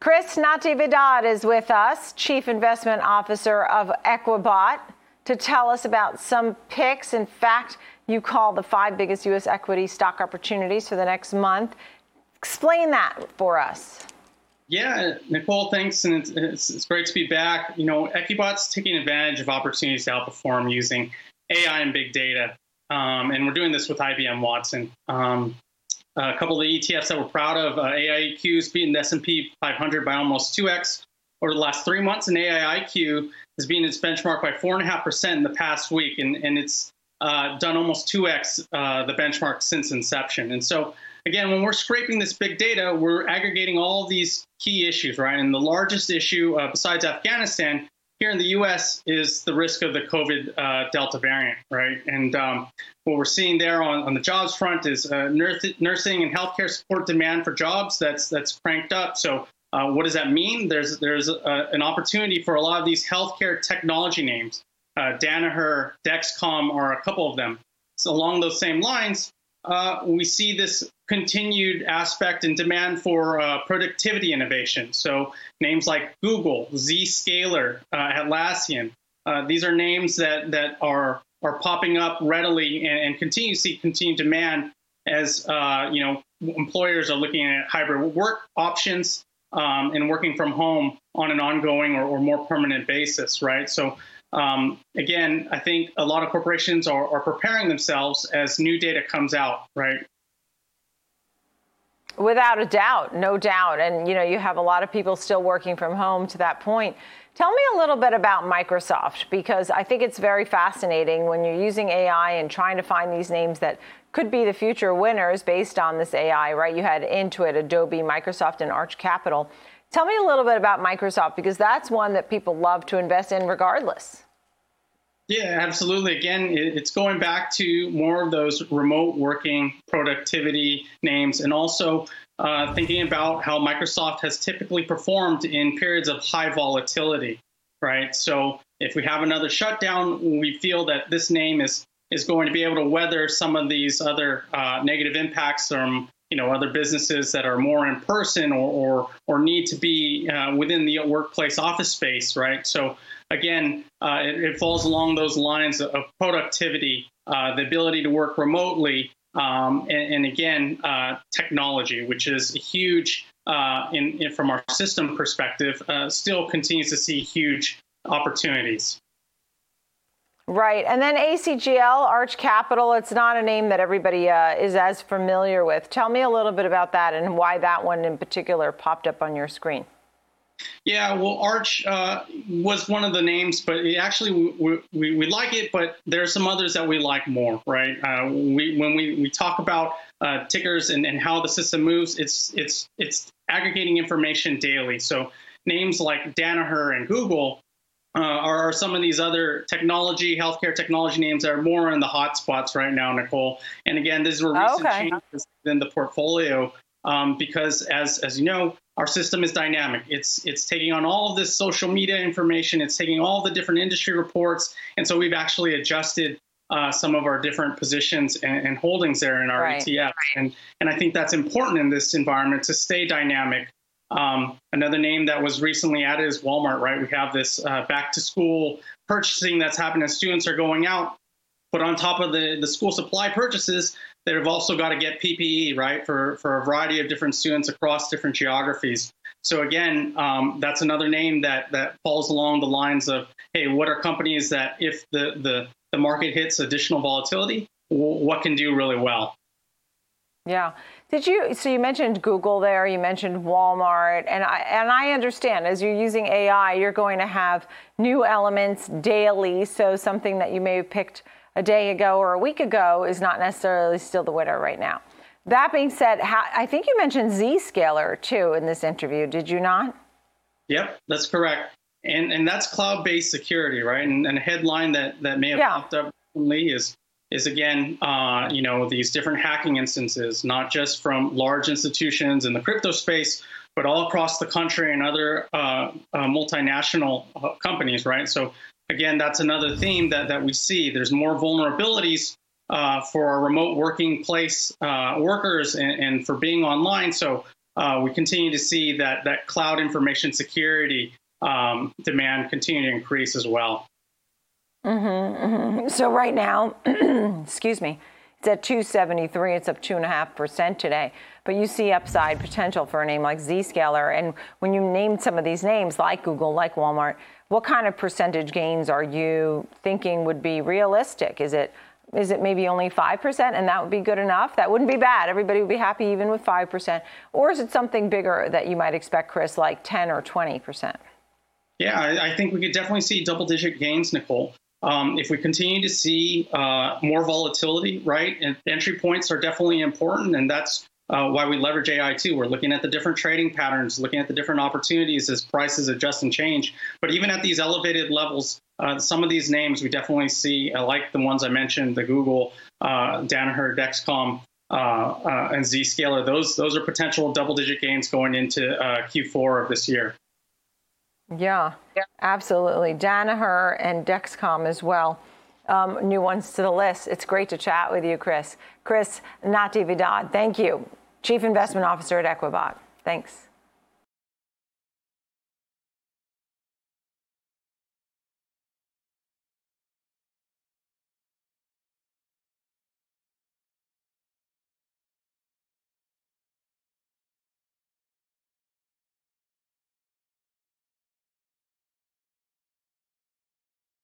Chris Natividad is with us, Chief Investment Officer of EquBot, to tell us about some picks. In fact, you call the five biggest U.S. equity stock opportunities for the next month. Explain that for us. Yeah, Nicole, thanks, and it's, it's, it's, great to be back. You know, EquBot's taking advantage of opportunities to outperform using AI and big data, um, and we're doing this with IBM Watson. Um, a couple of the ETFs that we're proud of, uh, AIEQ is beating the S&P 500 by almost 2x over the last three months, and AIIQ has beaten its benchmark by 4.5% in the past week, and, and it's uh, done almost 2x uh, the benchmark since inception. And so again, when we're scraping this big data, we're aggregating all these key issues, right? And the largest issue, uh, besides Afghanistan, here in the U.S. is the risk of the COVID uh, Delta variant, right? And um, what we're seeing there on, on the jobs front is uh, nursing and healthcare support demand for jobs that's that's cranked up. So uh, what does that mean? There's there's a, an opportunity for a lot of these healthcare technology names. Uh, Danaher, Dexcom are a couple of them. So along those same lines, uh, we see this continued aspect and demand for uh, productivity innovation. So names like Google, Zscaler, uh, Atlassian, uh, these are names that that are are popping up readily and, and continue to see continued demand as uh, you know employers are looking at hybrid work options um, and working from home on an ongoing or, or more permanent basis, right? So um, again, I think a lot of corporations are, are preparing themselves as new data comes out, right? Without a doubt, no doubt. And you know, you have a lot of people still working from home to that point. Tell me a little bit about Microsoft because I think it's very fascinating when you're using AI and trying to find these names that could be the future winners based on this AI, right? You had Intuit, Adobe, Microsoft, and Arch Capital. Tell me a little bit about Microsoft because that's one that people love to invest in regardless. Yeah, absolutely. Again, it's going back to more of those remote working productivity names and also uh, thinking about how Microsoft has typically performed in periods of high volatility, right? So if we have another shutdown, we feel that this name is is going to be able to weather some of these other uh, negative impacts from you know other businesses that are more in person or or, or need to be uh, within the workplace office space, right? So again, uh, it, it, falls along those lines of productivity, uh, the ability to work remotely, um, and, and, again, uh, technology, which is huge uh, in, in, from our system perspective, uh, still continues to see huge opportunities. Right. And then ACGL, Arch Capital, it's not a name that everybody uh, is as familiar with. Tell me a little bit about that and why that one in particular popped up on your screen. Yeah, well, Arch uh, was one of the names, but actually we, we, we, like it, but there are some others that we like more, right? Uh, we, when we, we talk about uh, tickers and, and how the system moves, it's, it's, it's aggregating information daily. So names like Danaher and Google uh, are, are, some of these other technology, healthcare technology names that are more in the hot spots right now, Nicole. And again, these were recent okay. changes in the portfolio um, because, as as you know, our system is dynamic. It's it's taking on all of this social media information. It's taking all the different industry reports, and so we've actually adjusted uh, some of our different positions and, and holdings there in our right. ETF. And and I think that's important in this environment to stay dynamic um, another name that was recently added is Walmart, right? We have this uh, back to school purchasing that's happening as students are going out. But on top of the, the school supply purchases, they've also got to get PPE, right, for, for a variety of different students across different geographies. So again, um, that's another name that, that falls along the lines of, hey, what are companies that if the, the, the market hits additional volatility, what can do really well? Yeah. Did you? So you mentioned Google there. You mentioned Walmart, and I and I understand as you're using AI, you're going to have new elements daily. So something that you may have picked a day ago or a week ago is not necessarily still the winner right now. That being said, how, I think you mentioned Zscaler too in this interview. Did you not? Yep, that's correct. And and that's cloud-based security, right? And, and a headline that that may have yeah. popped up recently is is again, uh, you know, these different hacking instances, not just from large institutions in the crypto space, but all across the country and other uh, uh, multinational uh, companies, right? So again, that's another theme that, that we see. There's more vulnerabilities uh, for our remote working place uh, workers and, and, for being online. So uh, we continue to see that that cloud information security um, demand continue to increase as well. Mm-hmm, mm-hmm. So right now, excuse me, it's at 273. It's up two and a half percent today. But you see upside potential for a name like Zscaler. And when you name some of these names, like Google, like Walmart, what kind of percentage gains are you thinking would be realistic? Is it is it maybe only 5% and that would be good enough? That wouldn't be bad. Everybody would be happy even with 5%. Or is it something bigger that you might expect, Chris, like 10 or 20%? Yeah, I, I think we could definitely see double digit gains, Nicole. Um, if we continue to see uh, more volatility, right, and entry points are definitely important, and that's uh, why we leverage AI too. We're looking at the different trading patterns, looking at the different opportunities as prices adjust and change. But even at these elevated levels, uh, some of these names we definitely see, uh, like the ones I mentioned, the Google, uh, Danaher, Dexcom, uh, uh, and Zscaler. Those those are potential double-digit gains going into Q4 of this year. Yeah, yeah, absolutely. Danaher and Dexcom as well. Um, new ones to the list. It's great to chat with you, Chris. Chris Natividad, thank you. Chief Investment Officer at EquBot. Thanks.